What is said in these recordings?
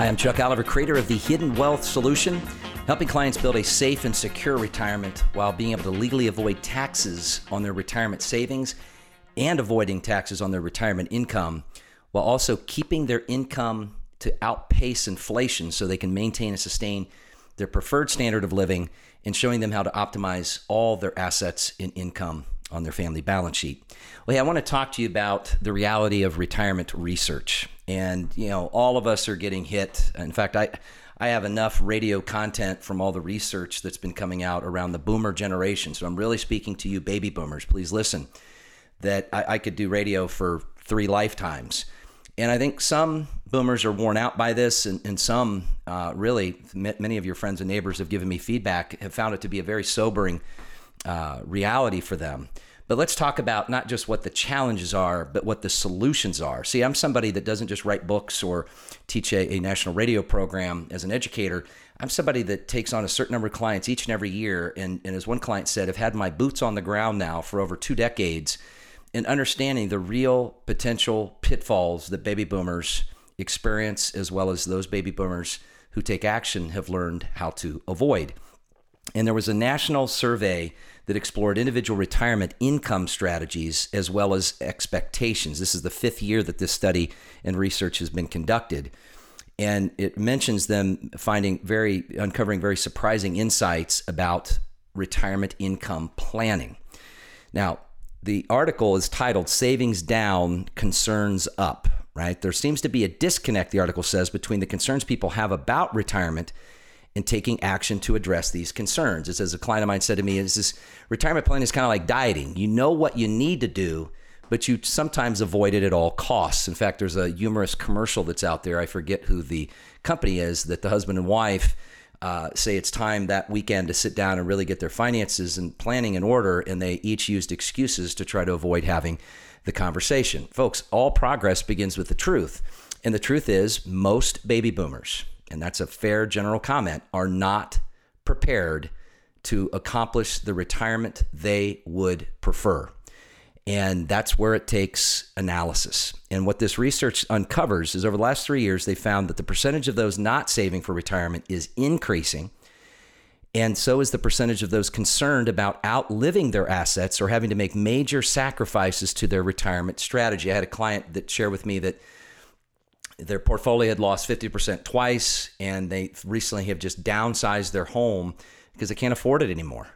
Hi, I'm Chuck Oliver, creator of the Hidden Wealth Solution, helping clients build a safe and secure retirement while being able to legally avoid taxes on their retirement savings and avoiding taxes on their retirement income while also keeping their income to outpace inflation so they can maintain and sustain their preferred standard of living and showing them how to optimize all their assets and income on their family balance sheet. Well, hey, I want to talk to you about the reality of retirement research. And, you know, all of us are getting hit. In fact, I I have enough radio content from all the research that's been coming out around the boomer generation. So I'm really speaking to you baby boomers. Please listen. That I, I could do radio for three lifetimes. And I think some boomers are worn out by this, and, and some uh, really, many of your friends and neighbors have given me feedback, have found it to be a very sobering uh, reality for them. But let's talk about not just what the challenges are, but what the solutions are. See, I'm somebody that doesn't just write books or teach a, a, national radio program as an educator. I'm somebody that takes on a certain number of clients each and every year. And, and as one client said, I've had my boots on the ground now for over two decades in understanding the real potential pitfalls that baby boomers experience, as well as those baby boomers who take action have learned how to avoid. And there was a national survey that explored individual retirement income strategies as well as expectations. This is the fifth year that this study and research has been conducted. And it mentions them finding very, uncovering very surprising insights about retirement income planning. Now, the article is titled Savings Down, Concerns Up, right? There seems to be a disconnect, the article says, between the concerns people have about retirement and taking action to address these concerns. It says a client of mine said to me, "Is this retirement plan is kind of like dieting? You know what you need to do, but you sometimes avoid it at all costs." In fact, there's a humorous commercial that's out there. I forget who the company is that the husband and wife uh, say it's time that weekend to sit down and really get their finances and planning in order, and they each used excuses to try to avoid having the conversation. Folks, all progress begins with the truth. And the truth is, most baby boomers, and that's a fair general comment, are not prepared to accomplish the retirement they would prefer. And that's where it takes analysis. And what this research uncovers is over the last three years, they found that the percentage of those not saving for retirement is increasing. And so is the percentage of those concerned about outliving their assets or having to make major sacrifices to their retirement strategy. I had a client that shared with me that their portfolio had lost 50% twice, and they recently have just downsized their home because they can't afford it anymore.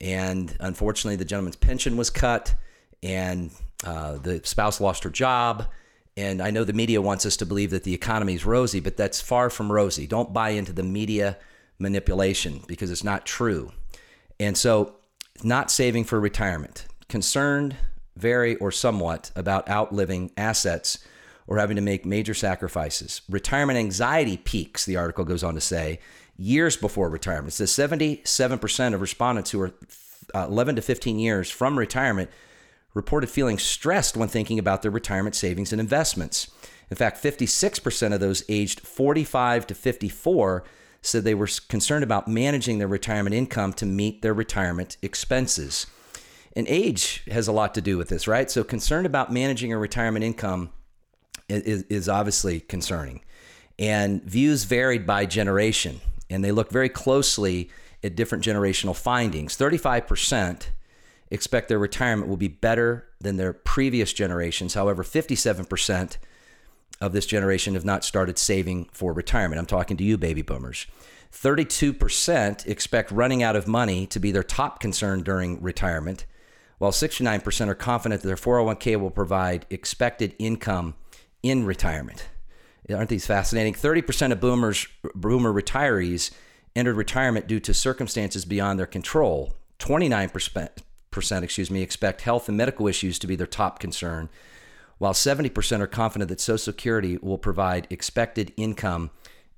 And unfortunately, the gentleman's pension was cut, and uh, the spouse lost her job. And I know the media wants us to believe that the economy is rosy, but that's far from rosy. Don't buy into the media manipulation because it's not true. And so, not saving for retirement, concerned very or somewhat about outliving assets or having to make major sacrifices. Retirement anxiety peaks, the article goes on to say, years before retirement. It says 77% of respondents who are uh, 11 to 15 years from retirement reported feeling stressed when thinking about their retirement savings and investments. In fact, 56% of those aged 45 to 54 said they were concerned about managing their retirement income to meet their retirement expenses. And age has a lot to do with this, right? So, concerned about managing a retirement income is, is obviously concerning. And views varied by generation, and they look very closely at different generational findings. 35% expect their retirement will be better than their previous generations. However, 57% of this generation have not started saving for retirement. I'm talking to you, baby boomers. 32% expect running out of money to be their top concern during retirement, while 69% are confident that their 401k will provide expected income in retirement. Aren't these fascinating? 30% of boomers, boomer retirees entered retirement due to circumstances beyond their control. 29% excuse me, expect health and medical issues to be their top concern, while 70% are confident that Social Security will provide expected income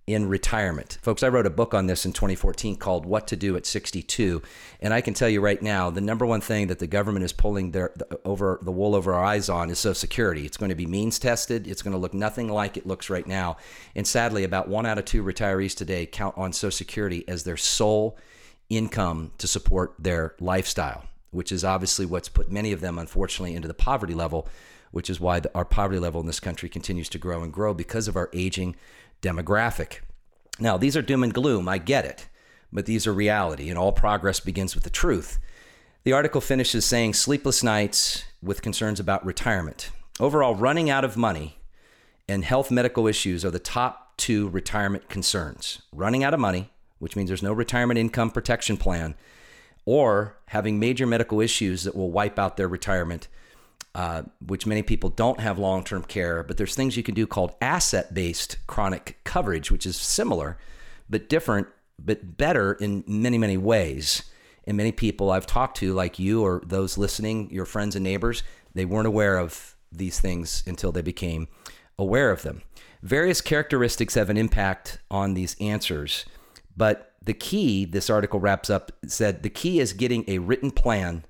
in retirement. Folks, I wrote a book on this in 2014 called What to Do at 62. And I can tell you right now, the number one thing that the government is pulling their the, over the wool over our eyes on is Social Security. It's going to be means tested. It's going to look nothing like it looks right now. And sadly, about one out of two retirees today count on Social Security as their sole income to support their lifestyle, which is obviously what's put many of them, unfortunately, into the poverty level, which is why the, our poverty level in this country continues to grow and grow because of our aging demographic. Now, these are doom and gloom, I get it, but these are reality, and all progress begins with the truth. The article finishes saying sleepless nights with concerns about retirement. Overall, running out of money and health medical issues are the top two retirement concerns. Running out of money, which means there's no retirement income protection plan, or having major medical issues that will wipe out their retirement uh, which many people don't have long term care, but there's things you can do called asset based chronic coverage, which is similar but different, but better in many, many ways. And many people I've talked to, like you or those listening, your friends and neighbors, they weren't aware of these things until they became aware of them. Various characteristics have an impact on these answers, but the key, this article wraps up, said the key is getting a written plan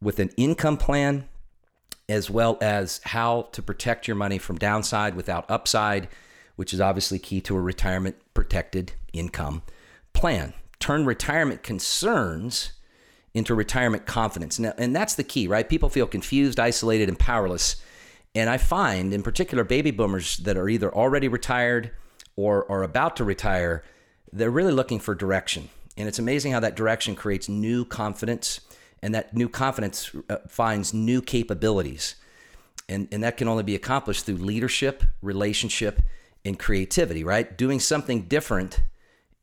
with an income plan as well as how to protect your money from downside without upside, which is obviously key to a retirement protected income plan. Turn retirement concerns into retirement confidence. Now, and that's the key, right? People feel confused, isolated, and powerless. And I find, in particular, baby boomers that are either already retired or are about to retire, they're really looking for direction. And it's amazing how that direction creates new confidence and that new confidence uh, finds new capabilities. And, and that can only be accomplished through leadership, relationship, and creativity, right? Doing something different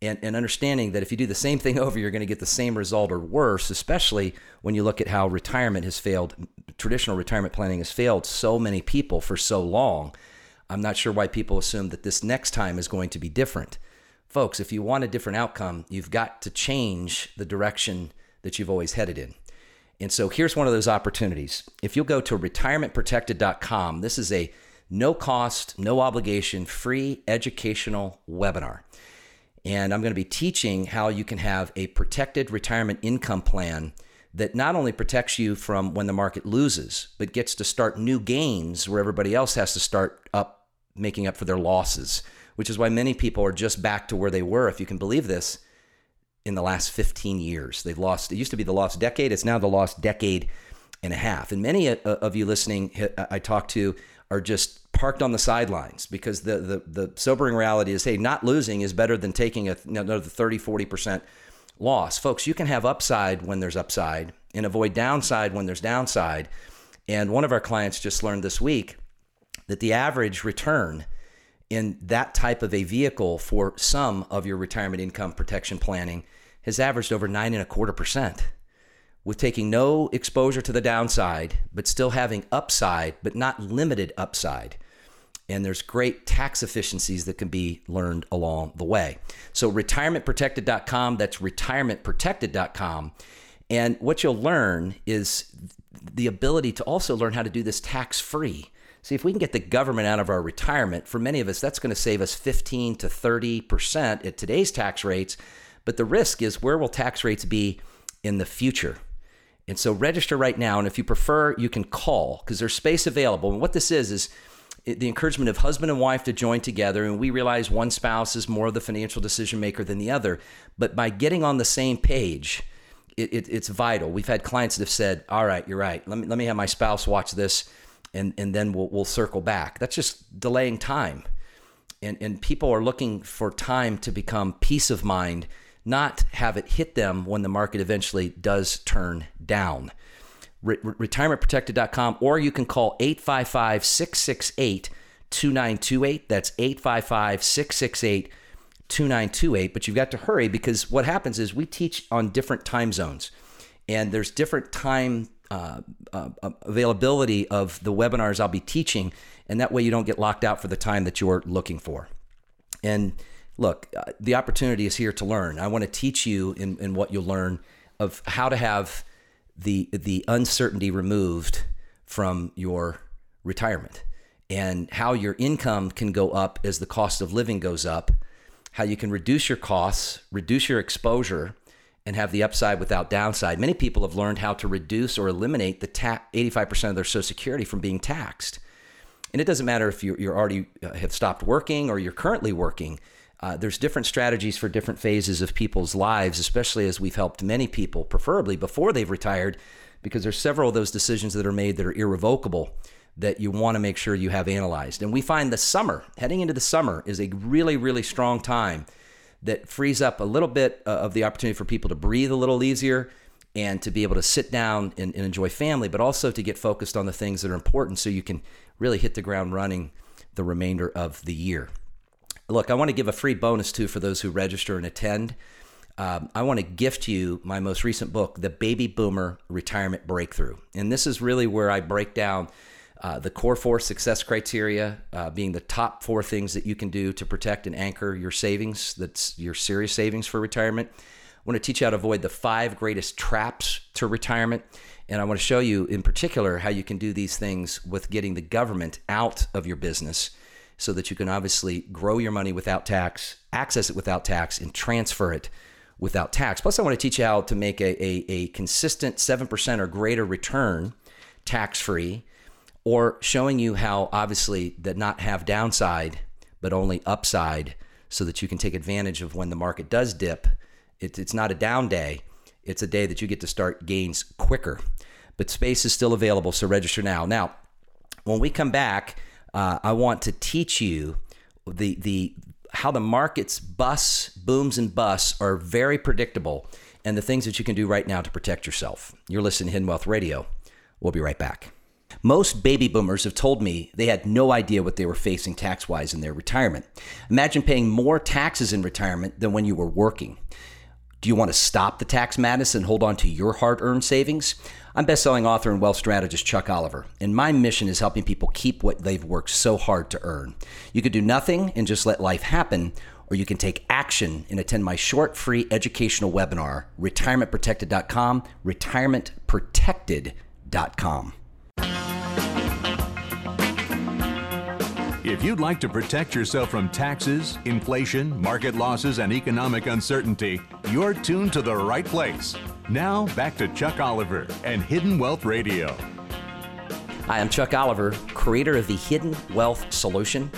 and, and understanding that if you do the same thing over, you're going to get the same result or worse, especially when you look at how retirement has failed, traditional retirement planning has failed so many people for so long. I'm not sure why people assume that this next time is going to be different. Folks, if you want a different outcome, you've got to change the direction that you've always headed in. And so here's one of those opportunities. If you'll go to retirementprotected.com, this is a no cost, no obligation, free educational webinar. And I'm going to be teaching how you can have a protected retirement income plan that not only protects you from when the market loses, but gets to start new gains where everybody else has to start up making up for their losses, which is why many people are just back to where they were, if you can believe this, in the last 15 years. They've lost, it used to be the lost decade, it's now the lost decade and a half. And many uh, uh, of you listening, I talk to, are just parked on the sidelines because the, the, the sobering reality is hey, not losing is better than taking a, another 30, 40% loss. Folks, you can have upside when there's upside and avoid downside when there's downside. And one of our clients just learned this week that the average return in that type of a vehicle for some of your retirement income protection planning has averaged over nine and a quarter percent with taking no exposure to the downside, but still having upside, but not limited upside. And there's great tax efficiencies that can be learned along the way. So, retirementprotected.com, that's retirementprotected.com. And what you'll learn is the ability to also learn how to do this tax free. See, if we can get the government out of our retirement, for many of us, that's going to save us 15 to 30% at today's tax rates but the risk is where will tax rates be in the future? And so register right now. And if you prefer, you can call because there's space available. And what this is, is the encouragement of husband and wife to join together. And we realize one spouse is more of the financial decision maker than the other. But by getting on the same page, it, it, it's vital. We've had clients that have said, all right, you're right. Let me, let me have my spouse watch this and, and then we'll, we'll circle back. That's just delaying time. And, and people are looking for time to become peace of mind not have it hit them when the market eventually does turn down. Re- retirementprotected.com, or you can call 855 668 2928. That's 855 668 2928. But you've got to hurry because what happens is we teach on different time zones, and there's different time uh, uh, availability of the webinars I'll be teaching, and that way you don't get locked out for the time that you're looking for. And look, uh, the opportunity is here to learn. I want to teach you in, in what you'll learn of how to have the the uncertainty removed from your retirement and how your income can go up as the cost of living goes up how you can reduce your costs, reduce your exposure, and have the upside without downside. Many people have learned how to reduce or eliminate the ta- 85% of their Social Security from being taxed. And it doesn't matter if you you already uh, have stopped working or you're currently working. Uh, there's different strategies for different phases of people's lives, especially as we've helped many people, preferably before they've retired, because there's several of those decisions that are made that are irrevocable that you want to make sure you have analyzed. And we find the summer, heading into the summer, is a really, really strong time that frees up a little bit uh, of the opportunity for people to breathe a little easier and to be able to sit down and, and enjoy family, but also to get focused on the things that are important so you can really hit the ground running the remainder of the year. Look, I want to give a free bonus too for those who register and attend. Um, I want to gift you my most recent book, The Baby Boomer Retirement Breakthrough. And this is really where I break down uh, the core four success criteria uh, being the top four things that you can do to protect and anchor your savings, that's your serious savings for retirement. I want to teach you how to avoid the five greatest traps to retirement. And I want to show you in particular how you can do these things with getting the government out of your business so that you can obviously grow your money without tax, access it without tax, and transfer it without tax. Plus, I want to teach you how to make a, a, a consistent 7% or greater return tax free or showing you how obviously that not have downside but only upside so that you can take advantage of when the market does dip. It, it's not a down day. It's a day that you get to start gains quicker. But space is still available so register now. Now when we come back uh, i want to teach you the the how the markets bus booms and busts are very predictable and the things that you can do right now to protect yourself you're listening to hidden wealth radio we'll be right back most baby boomers have told me they had no idea what they were facing tax wise in their retirement. Imagine paying more taxes in retirement than when you were working. Do you want to stop the tax madness and hold on to your hard earned savings? I'm best-selling author and wealth strategist Chuck Oliver, and my mission is helping people keep what they've worked so hard to earn. You could do nothing and just let life happen, or you can take action and attend my short free educational webinar, retirementprotected.com, retirementprotected.com. If you'd like to protect yourself from taxes, inflation, market losses, and economic uncertainty, you're tuned to the right place. Now, back to Chuck Oliver and Hidden Wealth Radio. Hi, I'm Chuck Oliver, creator of the Hidden Wealth Solution,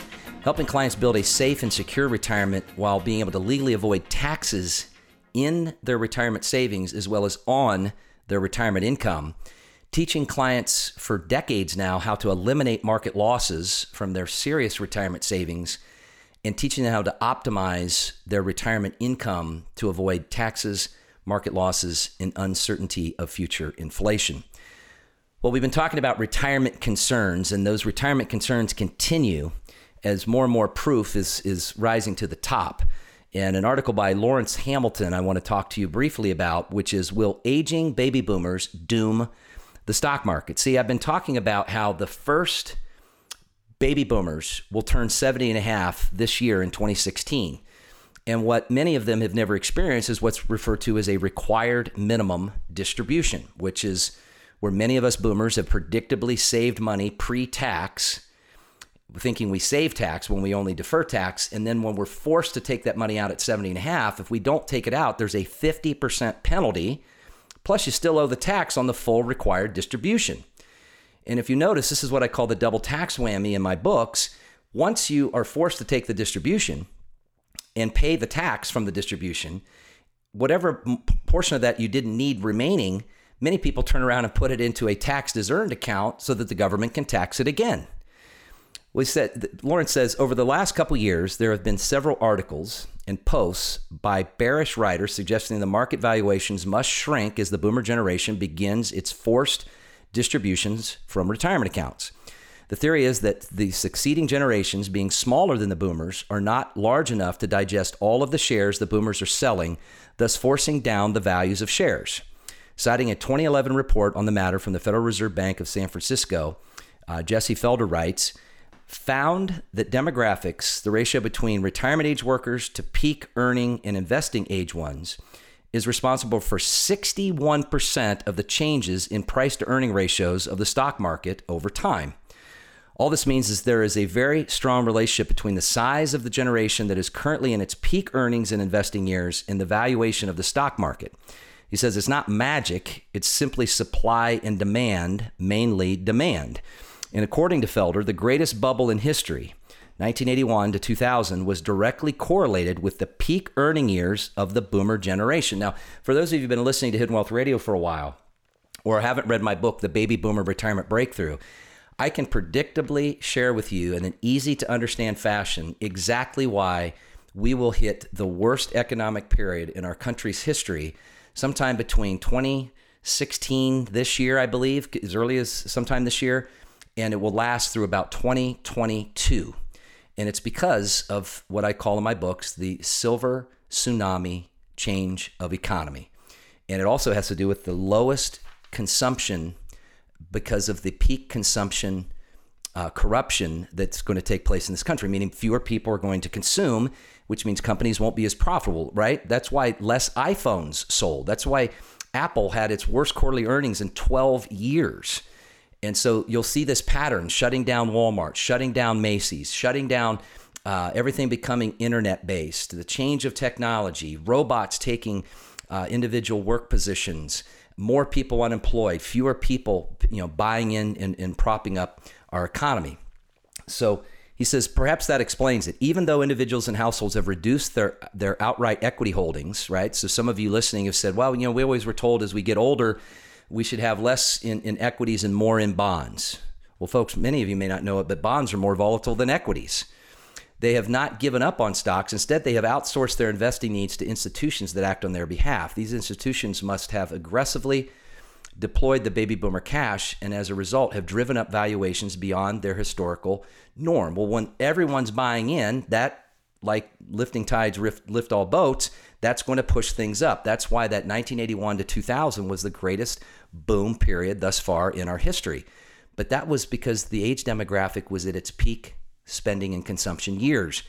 helping clients build a safe and secure retirement while being able to legally avoid taxes in their retirement savings as well as on their retirement income teaching clients for decades now how to eliminate market losses from their serious retirement savings and teaching them how to optimize their retirement income to avoid taxes, market losses, and uncertainty of future inflation. Well, we've been talking about retirement concerns, and those retirement concerns continue as more and more proof is, is rising to the top. And an article by Lawrence Hamilton I want to talk to you briefly about, which is Will Aging Baby Boomers Doom the stock market. See, I've been talking about how the first baby boomers will turn 70 and a half this year in 2016. And what many of them have never experienced is what's referred to as a required minimum distribution, which is where many of us boomers have predictably saved money pre tax, thinking we save tax when we only defer tax. And then when we're forced to take that money out at 70 and a half, if we don't take it out, there's a 50% penalty Plus, you still owe the tax on the full required distribution. And if you notice, this is what I call the double tax whammy in my books. Once you are forced to take the distribution and pay the tax from the distribution, whatever portion of that you didn't need remaining, many people turn around and put it into a tax earned account so that the government can tax it again. We said Lawrence says over the last couple years there have been several articles and posts by bearish writers suggesting the market valuations must shrink as the boomer generation begins its forced distributions from retirement accounts. The theory is that the succeeding generations, being smaller than the boomers, are not large enough to digest all of the shares the boomers are selling, thus forcing down the values of shares. Citing a 2011 report on the matter from the Federal Reserve Bank of San Francisco, uh, Jesse Felder writes, found that demographics, the ratio between retirement age workers to peak earning and investing age ones, is responsible for 61% of the changes in price to earning ratios of the stock market over time. All this means is there is a very strong relationship between the size of the generation that is currently in its peak earnings and investing years and the valuation of the stock market. He says it's not magic, it's simply supply and demand, mainly demand. And according to Felder, the greatest bubble in history, 1981 to 2000, was directly correlated with the peak earning years of the boomer generation. Now, for those of you who've been listening to Hidden Wealth Radio for a while, or haven't read my book, The Baby Boomer Retirement Breakthrough, I can predictably share with you in an easy to understand fashion exactly why we will hit the worst economic period in our country's history sometime between 2016 this year, I believe, as early as sometime this year, and it will last through about 2022. And it's because of what I call in my books the silver tsunami change of economy. And it also has to do with the lowest consumption because of the peak consumption uh, corruption that's going to take place in this country, meaning fewer people are going to consume, which means companies won't be as profitable, right? That's why less iPhones sold. That's why Apple had its worst quarterly earnings in 12 years. And so you'll see this pattern shutting down Walmart, shutting down Macy's, shutting down uh, everything becoming internet based, the change of technology, robots taking uh, individual work positions more people unemployed, fewer people, you know, buying in and, and propping up our economy. So he says perhaps that explains it. Even though individuals and households have reduced their their outright equity holdings, right? So some of you listening have said, well, you know, we always were told as we get older, we should have less in, in equities and more in bonds. Well, folks, many of you may not know it, but bonds are more volatile than equities. They have not given up on stocks. Instead, they have outsourced their investing needs to institutions that act on their behalf. These institutions must have aggressively deployed the baby boomer cash and as a result have driven up valuations beyond their historical norm. Well, when everyone's buying in, that like lifting tides lift all boats, that's going to push things up. That's why that 1981 to 2000 was the greatest boom period thus far in our history. But that was because the age demographic was at its peak spending and consumption years.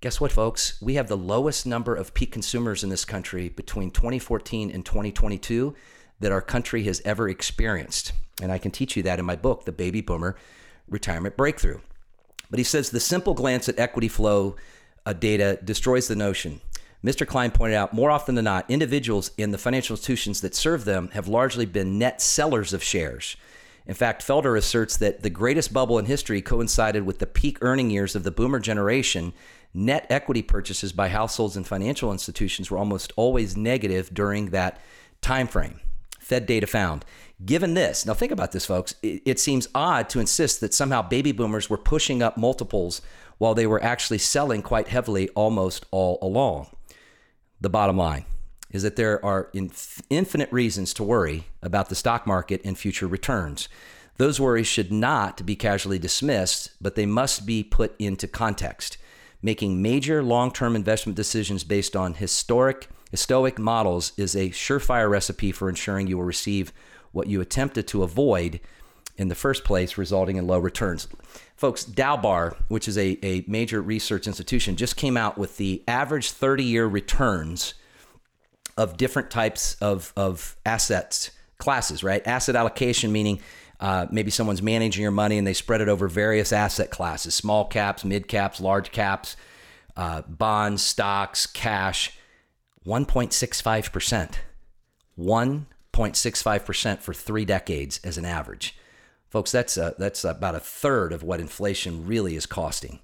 Guess what, folks? We have the lowest number of peak consumers in this country between 2014 and 2022 that our country has ever experienced. And I can teach you that in my book, The Baby Boomer Retirement Breakthrough. But he says the simple glance at equity flow data destroys the notion. Mr. Klein pointed out more often than not, individuals in the financial institutions that serve them have largely been net sellers of shares. In fact, Felder asserts that the greatest bubble in history coincided with the peak earning years of the boomer generation. Net equity purchases by households and financial institutions were almost always negative during that time frame. Fed data found. Given this, now think about this, folks. It, it seems odd to insist that somehow baby boomers were pushing up multiples while they were actually selling quite heavily almost all along. The bottom line is that there are infinite reasons to worry about the stock market and future returns. Those worries should not be casually dismissed, but they must be put into context. Making major long term investment decisions based on historic, historic models is a surefire recipe for ensuring you will receive what you attempted to avoid in the first place, resulting in low returns. Folks, Dalbar, which is a, a major research institution, just came out with the average 30 year returns of different types of, of assets classes, right? Asset allocation, meaning uh, maybe someone's managing your money and they spread it over various asset classes small caps, mid caps, large caps, uh, bonds, stocks, cash. 1.65%. 1.65% for three decades as an average. Folks, that's, a, that's about a third of what inflation really is costing.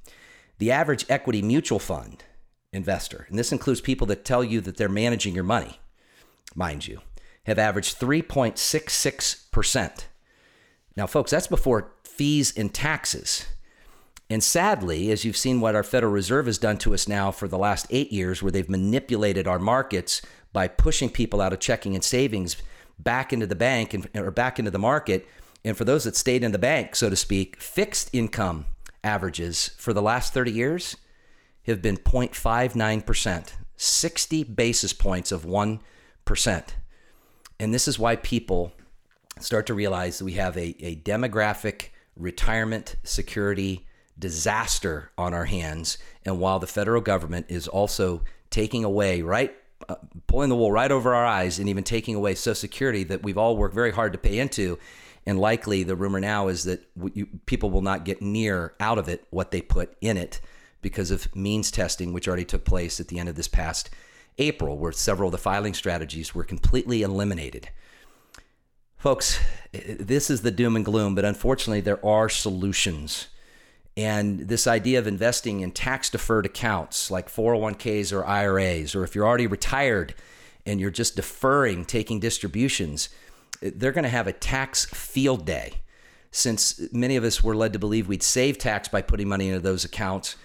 The average equity mutual fund investor, and this includes people that tell you that they're managing your money, mind you, have averaged 3.66%. Now, folks, that's before fees and taxes. And sadly, as you've seen what our Federal Reserve has done to us now for the last eight years, where they've manipulated our markets by pushing people out of checking and savings back into the bank and, or back into the market. And for those that stayed in the bank, so to speak, fixed income averages for the last 30 years have been 0.59%, 60 basis points of 1%. And this is why people start to realize that we have a, a demographic retirement security disaster on our hands. And while the federal government is also taking away, right, uh, pulling the wool right over our eyes and even taking away Social Security that we've all worked very hard to pay into, And likely the rumor now is that you, people will not get near out of it what they put in it because of means testing, which already took place at the end of this past April, where several of the filing strategies were completely eliminated. Folks, this is the doom and gloom, but unfortunately, there are solutions. And this idea of investing in tax deferred accounts like 401ks or IRAs, or if you're already retired and you're just deferring taking distributions, they're going to have a tax field day. Since many of us were led to believe we'd save tax by putting money into those accounts,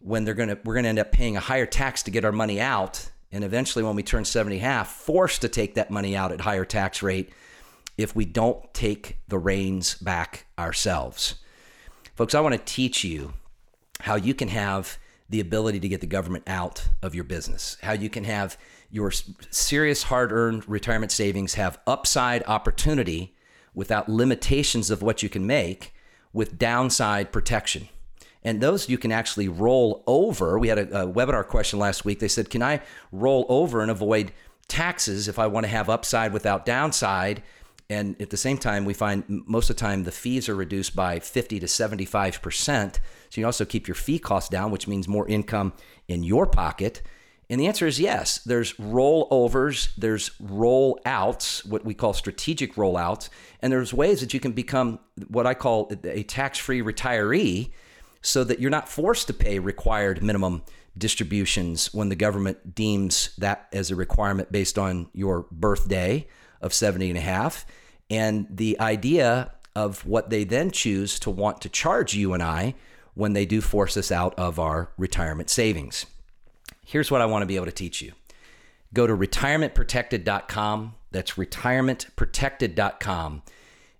when they're going to we're going to end up paying a higher tax to get our money out, and eventually when we turn 70 half, forced to take that money out at higher tax rate if we don't take the reins back ourselves. Folks, I want to teach you how you can have the ability to get the government out of your business, how you can have your serious hard earned retirement savings have upside opportunity without limitations of what you can make with downside protection. And those you can actually roll over. We had a, a, webinar question last week. They said, Can I roll over and avoid taxes if I want to have upside without downside? And at the same time, we find most of the time the fees are reduced by 50 to 75%. So you also keep your fee costs down, which means more income in your pocket. And the answer is yes. There's rollovers, there's rollouts, what we call strategic rollouts, and there's ways that you can become what I call a tax free retiree so that you're not forced to pay required minimum distributions when the government deems that as a requirement based on your birthday of 70 and a half. And the idea of what they then choose to want to charge you and I when they do force us out of our retirement savings. Here's what I want to be able to teach you go to retirementprotected.com. That's retirementprotected.com.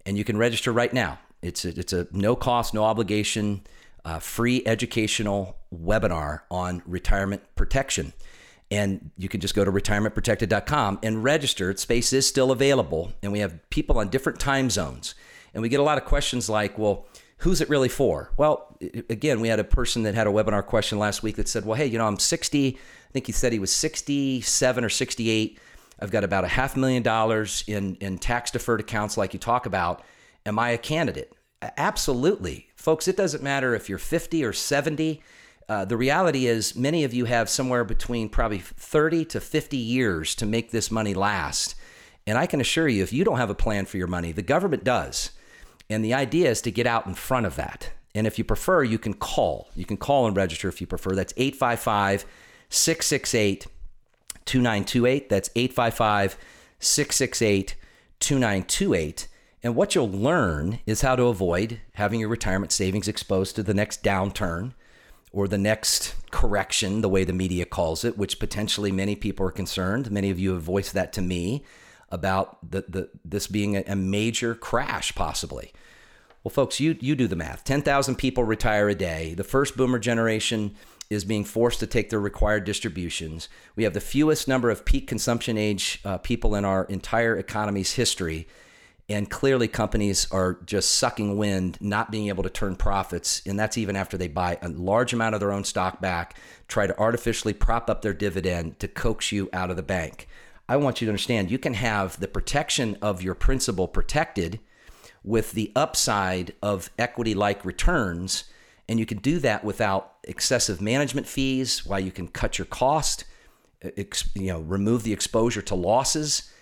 And you can register right now. It's a, it's a no cost, no obligation, uh, free educational webinar on retirement protection. And you can just go to retirementprotected.com and register. Space is still available. And we have people on different time zones. And we get a lot of questions like, well, who's it really for? Well, again, we had a person that had a webinar question last week that said, well, hey, you know, I'm 60. I think he said he was 67 or 68. I've got about a half million dollars in, in tax deferred accounts, like you talk about. Am I a candidate? Absolutely. Folks, it doesn't matter if you're 50 or 70. Uh, the reality is, many of you have somewhere between probably 30 to 50 years to make this money last. And I can assure you, if you don't have a plan for your money, the government does. And the idea is to get out in front of that. And if you prefer, you can call. You can call and register if you prefer. That's 855 668 2928. That's 855 668 2928. And what you'll learn is how to avoid having your retirement savings exposed to the next downturn or the next correction, the way the media calls it, which potentially many people are concerned. Many of you have voiced that to me about the, the this being a, major crash possibly. Well, folks, you you do the math. 10,000 people retire a day. The first boomer generation is being forced to take their required distributions. We have the fewest number of peak consumption age uh, people in our entire economy's history. And clearly, companies are just sucking wind, not being able to turn profits. And that's even after they buy a large amount of their own stock back, try to artificially prop up their dividend to coax you out of the bank. I want you to understand you can have the protection of your principal protected with the upside of equity like returns. And you can do that without excessive management fees, while you can cut your cost, ex, you know, remove the exposure to losses,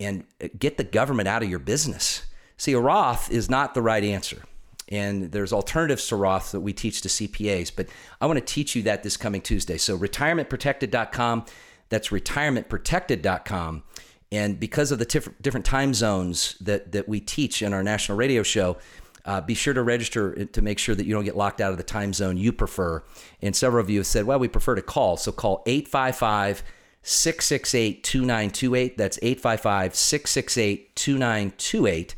and uh, get the government out of your business. See, a Roth is not the right answer. And there's alternatives to Roth that we teach to CPAs, but I want to teach you that this coming Tuesday. So, retirementprotected.com that's retirementprotected.com. And because of the tif- different time zones that, that we teach in our national radio show, uh, be sure to register to make sure that you don't get locked out of the time zone you prefer. And several of you have said, well, we prefer to call. So call 855 668 2928. That's 855 668 2928.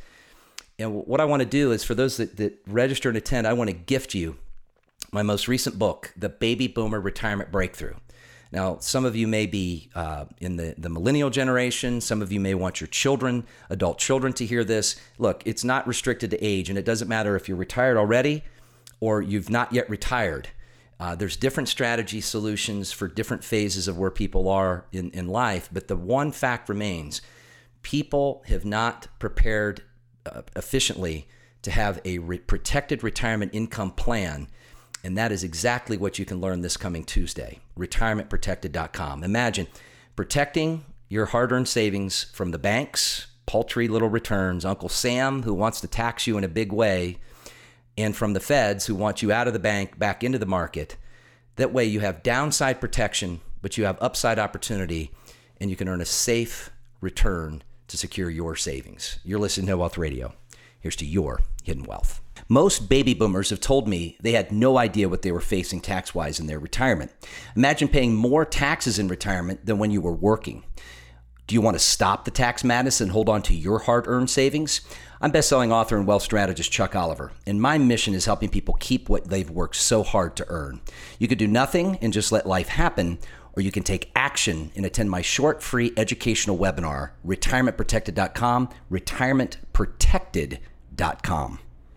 And what I want to do is for those that, that register and attend, I want to gift you my most recent book, The Baby Boomer Retirement Breakthrough. Now, some of you may be uh, in the, the millennial generation. Some of you may want your children, adult children, to hear this. Look, it's not restricted to age, and it doesn't matter if you're retired already or you've not yet retired. Uh, there's different strategy solutions for different phases of where people are in, in life, but the one fact remains people have not prepared uh, efficiently to have a re- protected retirement income plan. And that is exactly what you can learn this coming Tuesday. RetirementProtected.com. Imagine protecting your hard earned savings from the banks, paltry little returns, Uncle Sam, who wants to tax you in a big way, and from the feds, who want you out of the bank back into the market. That way, you have downside protection, but you have upside opportunity, and you can earn a safe return to secure your savings. You're listening to Wealth Radio. Here's to your hidden wealth. Most baby boomers have told me they had no idea what they were facing tax wise in their retirement. Imagine paying more taxes in retirement than when you were working. Do you want to stop the tax madness and hold on to your hard earned savings? I'm best-selling author and wealth strategist Chuck Oliver, and my mission is helping people keep what they've worked so hard to earn. You could do nothing and just let life happen, or you can take action and attend my short free educational webinar, retirementprotected.com, retirementprotected.com.